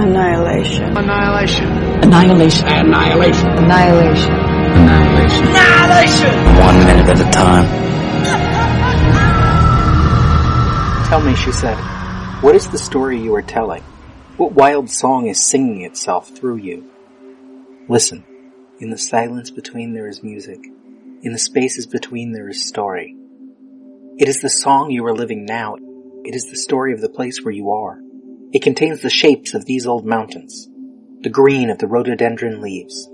Annihilation. Annihilation. Annihilation. Annihilation. Annihilation. Annihilation. Annihilation! One minute at a time. Tell me, she said, what is the story you are telling? What wild song is singing itself through you? Listen. In the silence between there is music. In the spaces between there is story. It is the song you are living now. It is the story of the place where you are. It contains the shapes of these old mountains, the green of the rhododendron leaves.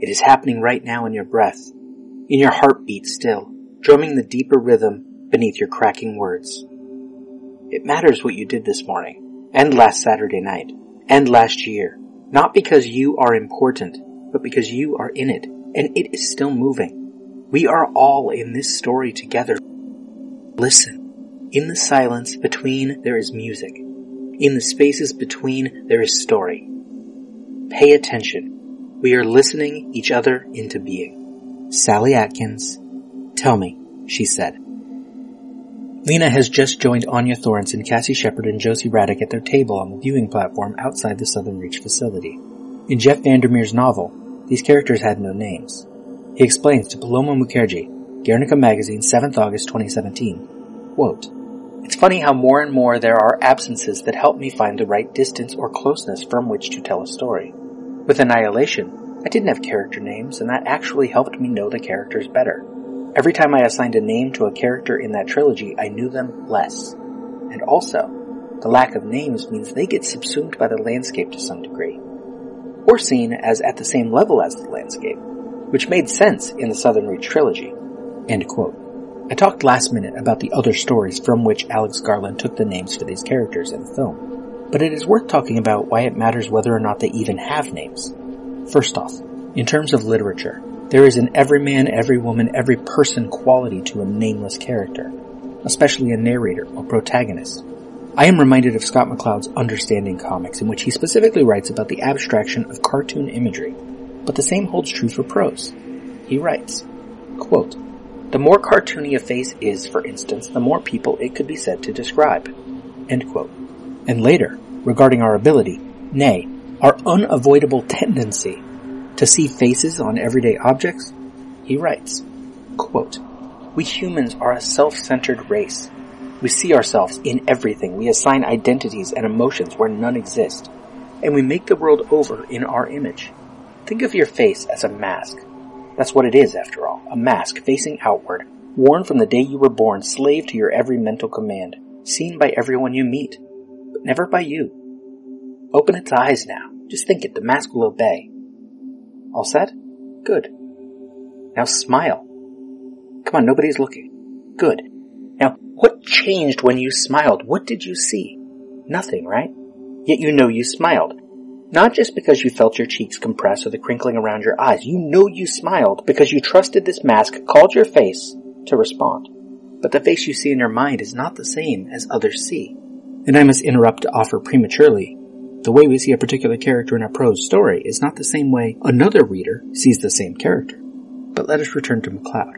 It is happening right now in your breath, in your heartbeat still, drumming the deeper rhythm beneath your cracking words. It matters what you did this morning, and last Saturday night, and last year, not because you are important, but because you are in it, and it is still moving. We are all in this story together. Listen. In the silence between there is music. In the spaces between there is story. Pay attention. We are listening each other into being. Sally Atkins, tell me, she said. Lena has just joined Anya Thorensen, Cassie Sheppard, and Josie Radek at their table on the viewing platform outside the Southern Reach facility. In Jeff Vandermeer's novel, these characters had no names. He explains to Paloma Mukherjee, Guernica Magazine, 7th August 2017, quote, It's funny how more and more there are absences that help me find the right distance or closeness from which to tell a story. With Annihilation, I didn't have character names, and that actually helped me know the characters better. Every time I assigned a name to a character in that trilogy, I knew them less. And also, the lack of names means they get subsumed by the landscape to some degree or seen as at the same level as the landscape, which made sense in the Southern Reach trilogy. End quote. I talked last minute about the other stories from which Alex Garland took the names for these characters in the film, but it is worth talking about why it matters whether or not they even have names. First off, in terms of literature, there is an every man, every woman, every person quality to a nameless character, especially a narrator or protagonist. I am reminded of Scott McCloud's Understanding Comics, in which he specifically writes about the abstraction of cartoon imagery, but the same holds true for prose. He writes, quote, The more cartoony a face is, for instance, the more people it could be said to describe. And later, regarding our ability, nay, our unavoidable tendency to see faces on everyday objects, he writes, quote, We humans are a self-centered race we see ourselves in everything. We assign identities and emotions where none exist. And we make the world over in our image. Think of your face as a mask. That's what it is, after all. A mask facing outward, worn from the day you were born, slave to your every mental command, seen by everyone you meet, but never by you. Open its eyes now. Just think it, the mask will obey. All set? Good. Now smile. Come on, nobody's looking. Good. Now, what changed when you smiled? What did you see? Nothing, right? Yet you know you smiled. Not just because you felt your cheeks compress or the crinkling around your eyes. You know you smiled because you trusted this mask called your face to respond. But the face you see in your mind is not the same as others see. And I must interrupt to offer prematurely. The way we see a particular character in a prose story is not the same way another reader sees the same character. But let us return to McCloud.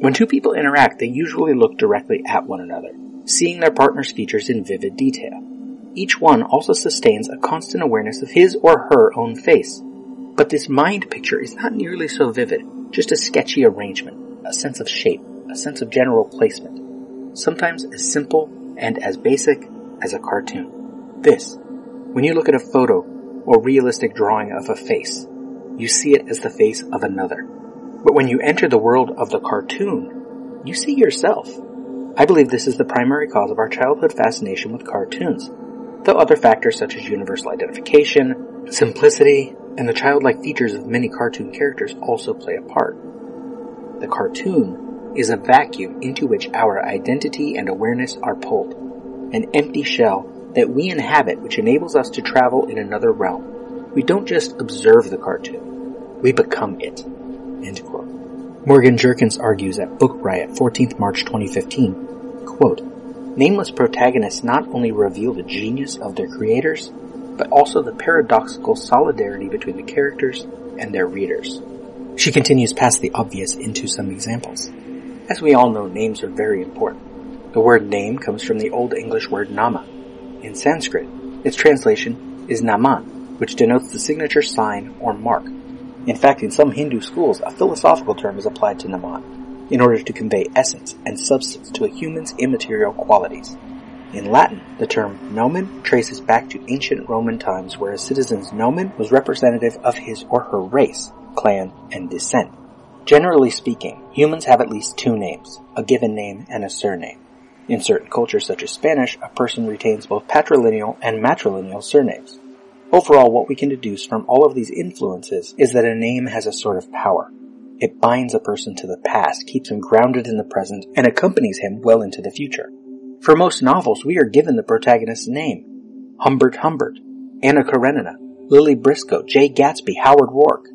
When two people interact, they usually look directly at one another, seeing their partner's features in vivid detail. Each one also sustains a constant awareness of his or her own face. But this mind picture is not nearly so vivid, just a sketchy arrangement, a sense of shape, a sense of general placement. Sometimes as simple and as basic as a cartoon. This, when you look at a photo or realistic drawing of a face, you see it as the face of another. But when you enter the world of the cartoon, you see yourself. I believe this is the primary cause of our childhood fascination with cartoons, though other factors such as universal identification, simplicity, and the childlike features of many cartoon characters also play a part. The cartoon is a vacuum into which our identity and awareness are pulled, an empty shell that we inhabit which enables us to travel in another realm. We don't just observe the cartoon, we become it. Morgan Jerkins argues at Book Riot, 14th March 2015, quote, Nameless protagonists not only reveal the genius of their creators, but also the paradoxical solidarity between the characters and their readers. She continues past the obvious into some examples. As we all know, names are very important. The word name comes from the Old English word nama. In Sanskrit, its translation is Naman, which denotes the signature sign or mark. In fact, in some Hindu schools, a philosophical term is applied to Naman in order to convey essence and substance to a human's immaterial qualities. In Latin, the term nomen traces back to ancient Roman times where a citizen's nomen was representative of his or her race, clan, and descent. Generally speaking, humans have at least two names, a given name and a surname. In certain cultures such as Spanish, a person retains both patrilineal and matrilineal surnames. Overall, what we can deduce from all of these influences is that a name has a sort of power. It binds a person to the past, keeps him grounded in the present, and accompanies him well into the future. For most novels, we are given the protagonist's name. Humbert Humbert, Anna Karenina, Lily Briscoe, Jay Gatsby, Howard Roark.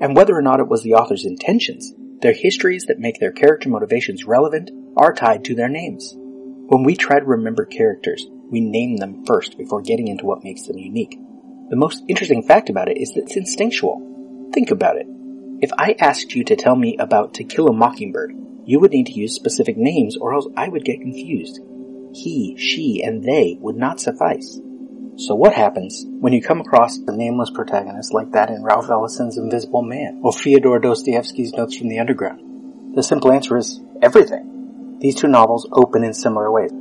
And whether or not it was the author's intentions, their histories that make their character motivations relevant are tied to their names. When we try to remember characters, we name them first before getting into what makes them unique. The most interesting fact about it is that it's instinctual. Think about it. If I asked you to tell me about To Kill a Mockingbird, you would need to use specific names or else I would get confused. He, she, and they would not suffice. So what happens when you come across a nameless protagonist like that in Ralph Ellison's Invisible Man or Fyodor Dostoevsky's Notes from the Underground? The simple answer is everything. These two novels open in similar ways.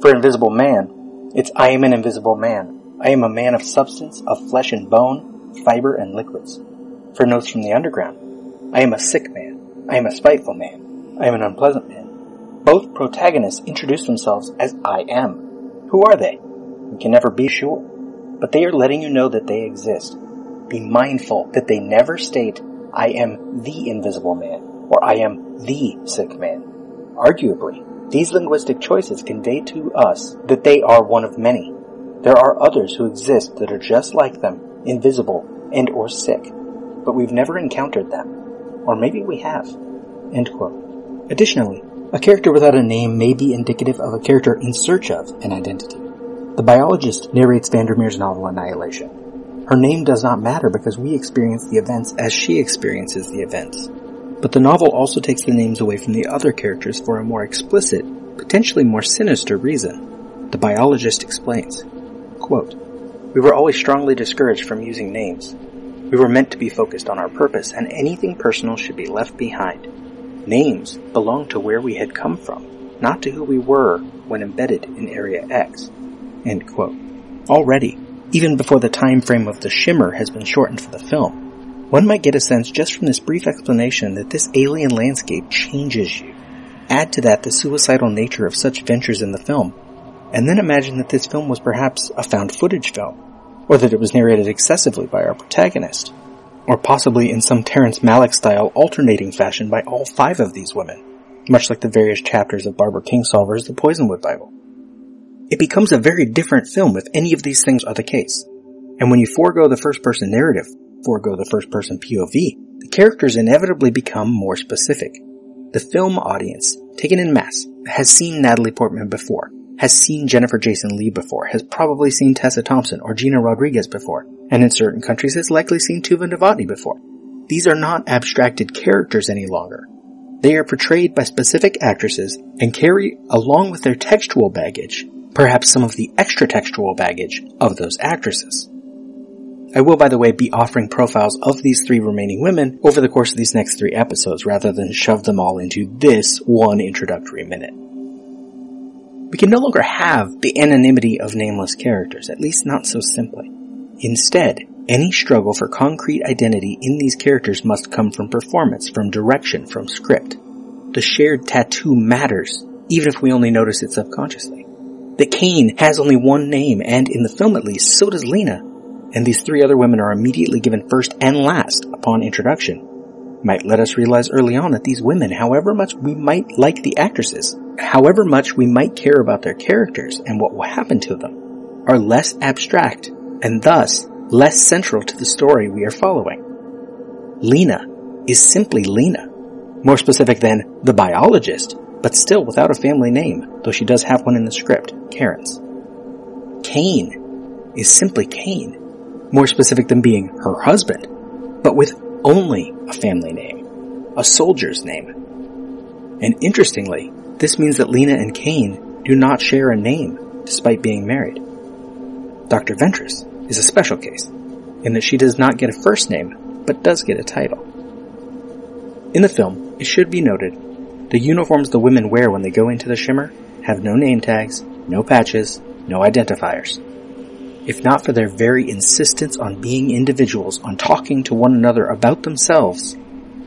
For Invisible Man, it's I am an invisible man. I am a man of substance, of flesh and bone, fiber and liquids. For Notes from the Underground, I am a sick man. I am a spiteful man. I am an unpleasant man. Both protagonists introduce themselves as I am. Who are they? We can never be sure. But they are letting you know that they exist. Be mindful that they never state, I am the invisible man, or I am the sick man. Arguably, these linguistic choices convey to us that they are one of many. There are others who exist that are just like them, invisible and or sick, but we've never encountered them. Or maybe we have. Additionally, a character without a name may be indicative of a character in search of an identity. The biologist narrates Vandermeer's novel Annihilation. Her name does not matter because we experience the events as she experiences the events. But the novel also takes the names away from the other characters for a more explicit, potentially more sinister reason. The biologist explains, quote, We were always strongly discouraged from using names. We were meant to be focused on our purpose, and anything personal should be left behind. Names belong to where we had come from, not to who we were when embedded in Area X. Already, even before the time frame of the shimmer has been shortened for the film, one might get a sense just from this brief explanation that this alien landscape changes you. Add to that the suicidal nature of such ventures in the film, and then imagine that this film was perhaps a found footage film, or that it was narrated excessively by our protagonist, or possibly in some Terrence Malick style alternating fashion by all five of these women, much like the various chapters of Barbara Kingsolver's The Poisonwood Bible. It becomes a very different film if any of these things are the case. And when you forego the first person narrative, forego the first person POV, the characters inevitably become more specific. The film audience, taken in mass, has seen Natalie Portman before, has seen Jennifer Jason Leigh before, has probably seen Tessa Thompson or Gina Rodriguez before, and in certain countries has likely seen Tuva Novotny before. These are not abstracted characters any longer. They are portrayed by specific actresses and carry, along with their textual baggage, perhaps some of the extra textual baggage of those actresses. I will, by the way, be offering profiles of these three remaining women over the course of these next three episodes rather than shove them all into this one introductory minute. We can no longer have the anonymity of nameless characters, at least not so simply. Instead, any struggle for concrete identity in these characters must come from performance, from direction, from script. The shared tattoo matters, even if we only notice it subconsciously. That Kane has only one name, and in the film at least, so does Lena, and these three other women are immediately given first and last upon introduction, might let us realize early on that these women, however much we might like the actresses, however much we might care about their characters and what will happen to them, are less abstract and thus less central to the story we are following. Lena is simply Lena, more specific than the biologist, but still without a family name, though she does have one in the script, Karen's. Kane is simply Kane, more specific than being her husband, but with only a family name, a soldier's name. And interestingly, this means that Lena and Kane do not share a name despite being married. Dr. Ventress is a special case, in that she does not get a first name, but does get a title. In the film, it should be noted, the uniforms the women wear when they go into the shimmer have no name tags, no patches, no identifiers. If not for their very insistence on being individuals, on talking to one another about themselves,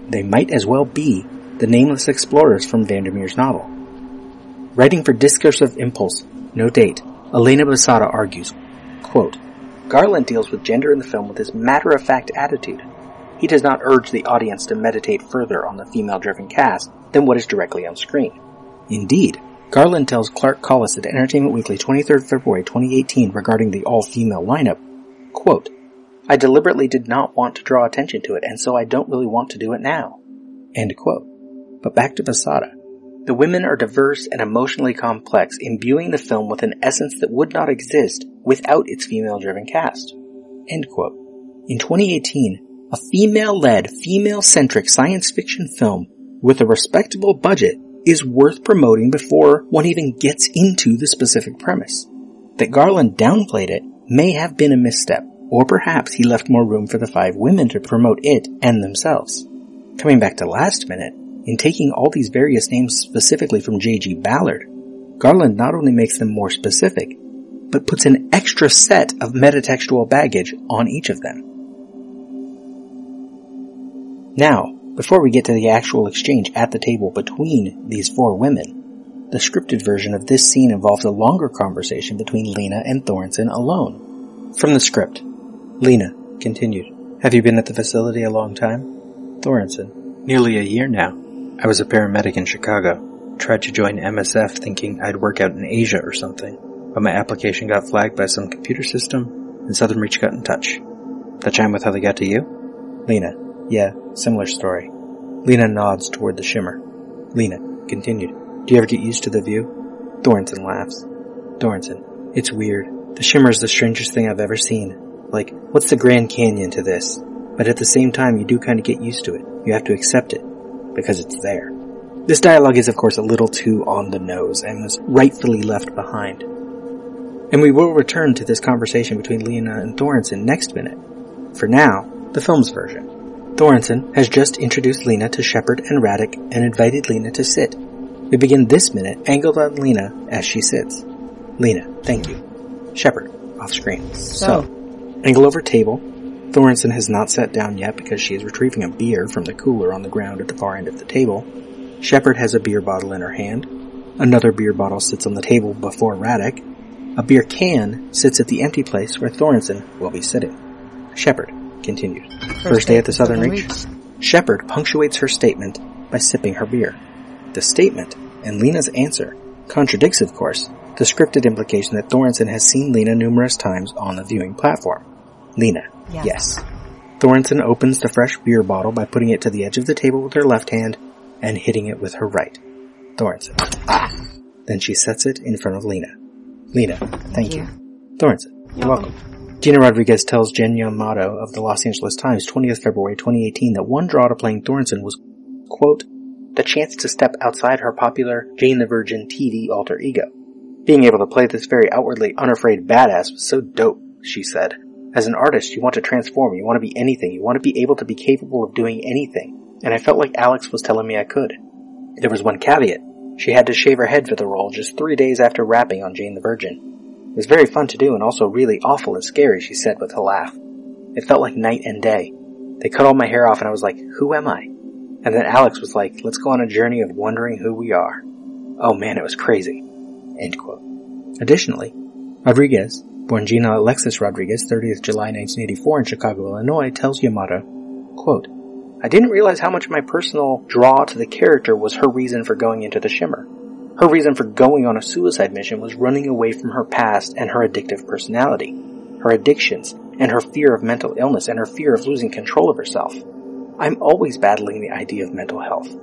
they might as well be the nameless explorers from Vandermeer's novel. Writing for Discursive Impulse, no date, Elena Basada argues, quote, Garland deals with gender in the film with his matter-of-fact attitude. He does not urge the audience to meditate further on the female-driven cast than what is directly on screen. Indeed, Garland tells Clark Collis at Entertainment Weekly 23rd February 2018 regarding the all-female lineup, quote, I deliberately did not want to draw attention to it, and so I don't really want to do it now. End quote. But back to Basada. The women are diverse and emotionally complex, imbuing the film with an essence that would not exist without its female-driven cast. End quote. In 2018, a female-led, female-centric science fiction film with a respectable budget is worth promoting before one even gets into the specific premise. That Garland downplayed it may have been a misstep, or perhaps he left more room for the five women to promote it and themselves. Coming back to last minute, in taking all these various names specifically from J.G. Ballard, Garland not only makes them more specific, but puts an extra set of metatextual baggage on each of them. Now, before we get to the actual exchange at the table between these four women, the scripted version of this scene involves a longer conversation between Lena and Thorensen alone. From the script, Lena continued, Have you been at the facility a long time? Thorensen, Nearly a year now. I was a paramedic in Chicago. Tried to join MSF thinking I'd work out in Asia or something, but my application got flagged by some computer system, and Southern Reach got in touch. That chime with how they got to you? Lena, yeah, similar story. Lena nods toward the shimmer. Lena continued, Do you ever get used to the view? Thorensen laughs. Thorensen, it's weird. The shimmer is the strangest thing I've ever seen. Like, what's the Grand Canyon to this? But at the same time, you do kind of get used to it. You have to accept it because it's there. This dialogue is of course a little too on the nose and was rightfully left behind. And we will return to this conversation between Lena and Thorensen next minute. For now, the film's version. Thorensen has just introduced Lena to Sheppard and Radek and invited Lena to sit. We begin this minute angled on Lena as she sits. Lena, thank you. Sheppard, off screen. So, Angle over table, Thorensen has not sat down yet because she is retrieving a beer from the cooler on the ground at the far end of the table. Sheppard has a beer bottle in her hand. Another beer bottle sits on the table before Radek. A beer can sits at the empty place where Thorensen will be sitting. Sheppard continues. First, day at the Southern Reach. Sheppard punctuates her statement by sipping her beer. The statement, and Lena's answer, contradicts, of course, the scripted implication that Thorensen has seen Lena numerous times on the viewing platform. Lena, Yes. yes. Thorensen opens the fresh beer bottle by putting it to the edge of the table with her left hand and hitting it with her right. Thorensen, ah. Then she sets it in front of Lena. Lena, thank, you. Thorensen, you're welcome. Gina Rodriguez tells Jen Yamato of the Los Angeles Times 20th February 2018 that one draw to playing Thorensen was, quote, the chance to step outside her popular Jane the Virgin TV alter ego. Being able to play this very outwardly unafraid badass was so dope, she said. As an artist, you want to transform, you want to be anything, you want to be able to be capable of doing anything. And I felt like Alex was telling me I could. There was one caveat. She had to shave her head for the role just three days after wrapping on Jane the Virgin. It was very fun to do and also really awful and scary, she said with a laugh. It felt like night and day. They cut all my hair off and I was like, who am I? And then Alex was like, let's go on a journey of wondering who we are. Oh man, it was crazy. End quote. Additionally, Rodriguez, born Gina Alexis Rodriguez, 30th July 1984 in Chicago, Illinois, tells Yamato, quote, I didn't realize how much my personal draw to the character was her reason for going into the Shimmer. Her reason for going on a suicide mission was running away from her past and her addictive personality, her addictions, and her fear of mental illness and her fear of losing control of herself. I'm always battling the idea of mental health.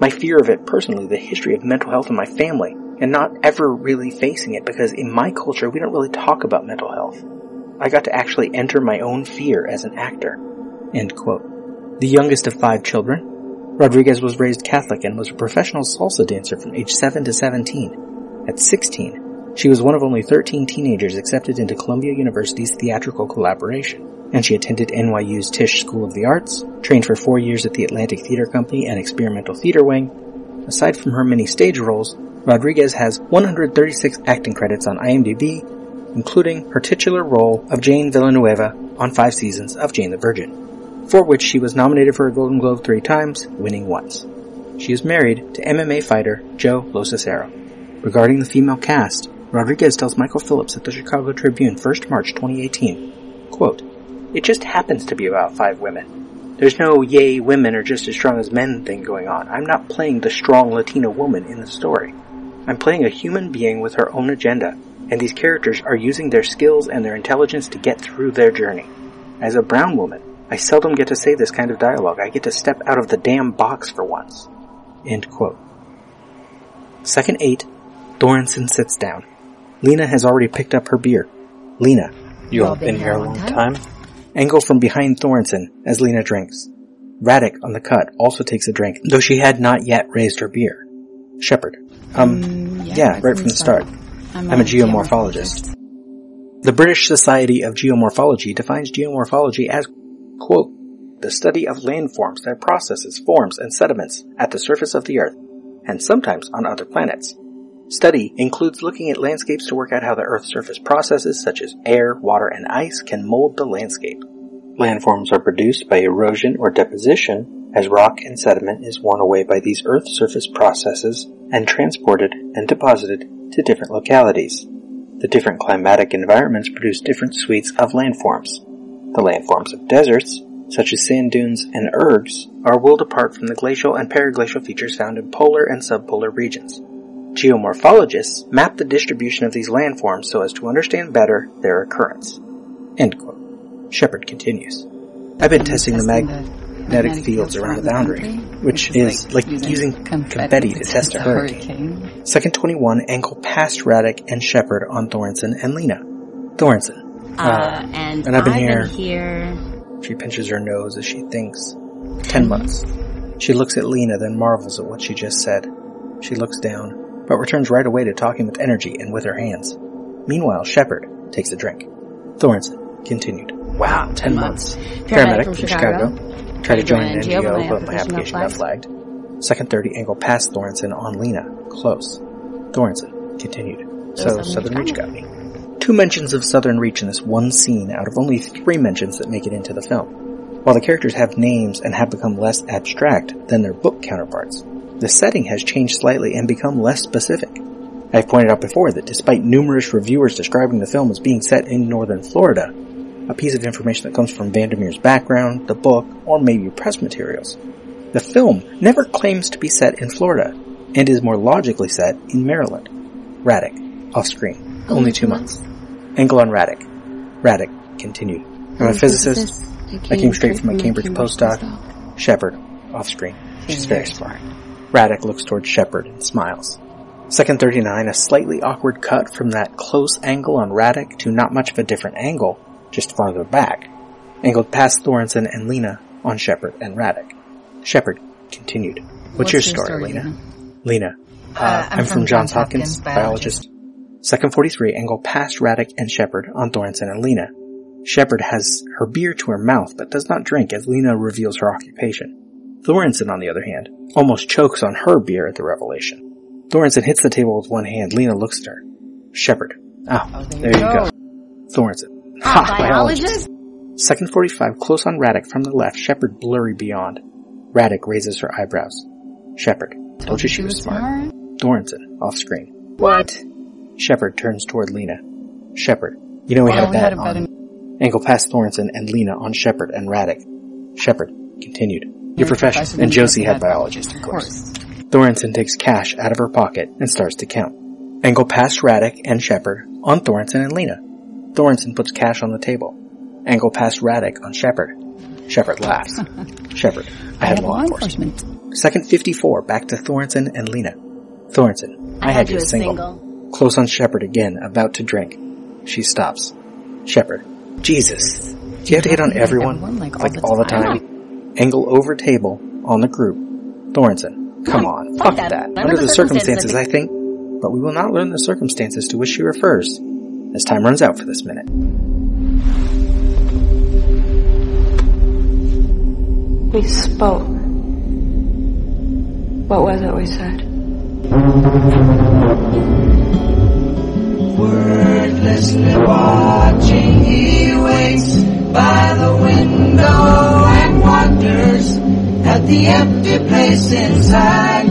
My fear of it personally, the history of mental health in my family, and not ever really facing it because in my culture we don't really talk about mental health. I got to actually enter my own fear as an actor. End quote. The youngest of five children, Rodriguez was raised Catholic and was a professional salsa dancer from age 7 to 17. At 16, She was one of only 13 teenagers accepted into Columbia University's theatrical collaboration, and she attended NYU's Tisch School of the Arts, trained for four years at the Atlantic Theater Company and Experimental Theater Wing. Aside from her many stage roles, Rodriguez has 136 acting credits on IMDb, including her titular role of Jane Villanueva on five seasons of Jane the Virgin, for which she was nominated for a Golden Globe three times, winning once. She is married to MMA fighter Joe Locicero. Regarding the female cast, Rodriguez tells Michael Phillips at the Chicago Tribune 1st March 2018, quote, It just happens to be about five women. There's no yay women are just as strong as men thing going on. I'm not playing the strong Latina woman in the story. I'm playing a human being with her own agenda, and these characters are using their skills and their intelligence to get through their journey. As a brown woman, I seldom get to say this kind of dialogue. I get to step out of the damn box for once. End quote. Second 8, Thorensen sits down. Lena has already picked up her beer. Lena, you all been here a long time? Angle from behind Thorensen as Lena drinks. Radek on the cut also takes a drink, though she had not yet raised her beer. Sheppard. Um, Mm, yeah, right from the start. I'm a geomorphologist. The British Society of Geomorphology defines geomorphology as, quote, the study of landforms, their processes, forms, and sediments at the surface of the Earth, and sometimes on other planets. Study includes looking at landscapes to work out how the Earth's surface processes, such as air, water, and ice, can mold the landscape. Landforms are produced by erosion or deposition, as rock and sediment is worn away by these Earth surface processes and transported and deposited to different localities. The different climatic environments produce different suites of landforms. The landforms of deserts, such as sand dunes and ergs, are worlds apart from the glacial and periglacial features found in polar and subpolar regions. Geomorphologists map the distribution of these landforms so as to understand better their occurrence. End quote. Sheppard continues. I've been testing the magnetic fields around the boundary, which is like using confetti to test a hurricane. Second 21 angle past Radek and Sheppard on Thorensen and Lena. Thorensen. Uh, and, and I've been I've here- been here. She pinches her nose as she thinks. Ten months. She looks at Lena, then marvels at what she just said. She looks down, but returns right away to talking with energy and with her hands. Meanwhile, Sheppard takes a drink. Thorensen continued. Wow, ten months. Paramedic from Chicago. Tried to join an NGO, but my application got flagged. Second 30 angle past Thorensen on Lena. Close. Thorensen continued. So, Southern Reach got me. Two mentions of Southern Reach in this one scene out of only three mentions that make it into the film. While the characters have names and have become less abstract than their book counterparts, the setting has changed slightly and become less specific. I've pointed out before that despite numerous reviewers describing the film as being set in northern Florida, a piece of information that comes from Vandermeer's background, the book, or maybe press materials, the film never claims to be set in Florida and is more logically set in Maryland. Radek, off screen, only two months. Angle on Radek. Radek continued. I'm a physicist. I came straight from a Cambridge postdoc. Sheppard, off screen. She's very smart. Radek looks towards Sheppard and smiles. Second 39, a slightly awkward cut from that close angle on Radek to not much of a different angle, just farther back. Angled past Thorensen and Lena on Sheppard and Radek. Sheppard continued. What's, your story, Lena? Lena. Uh, I'm, from, Johns Hopkins, biologist. Second 43, angle past Radek and Sheppard on Thorensen and Lena. Sheppard has her beer to her mouth but does not drink as Lena reveals her occupation. Thorensen, on the other hand, almost chokes on her beer at the revelation. Thorensen hits the table with one hand. Lena looks at her. Sheppard. Oh, Oh, there there you go. go. Thorensen. Ah, Ha, biologist? Second 45, close on Radek from the left, Sheppard blurry beyond. Radek raises her eyebrows. Sheppard. Told you she was smart. Thorensen, off screen. What? Sheppard turns toward Lena. Sheppard. You know we oh, had a Oh, bet had a bet on in- Angle past Thorensen and Lena on Sheppard and Radek. Sheppard continued. Your profession. And Josie had biologist, of course. Thorensen takes cash out of her pocket and starts to count. Angle past Radek and Sheppard on Thorensen and Lena. Thorensen puts cash on the table. Angle past Radek on Sheppard. Sheppard laughs. Sheppard. I had law enforcement. Second 54, back to Thorensen and Lena. Thorensen. I, had you as single. Close on Sheppard again, about to drink. She stops. Sheppard. Jesus. Do you have to hit on everyone? like, Like all the time? Angle over table on the group. Thorensen. Come on. fuck that. that. Under the the circumstances, circumstances, I I think. but we will not learn the circumstances to which she refers, as time runs out for this minute. We spoke. What was it we said? Wordlessly watching, he waits by the window and wonders at the empty place inside.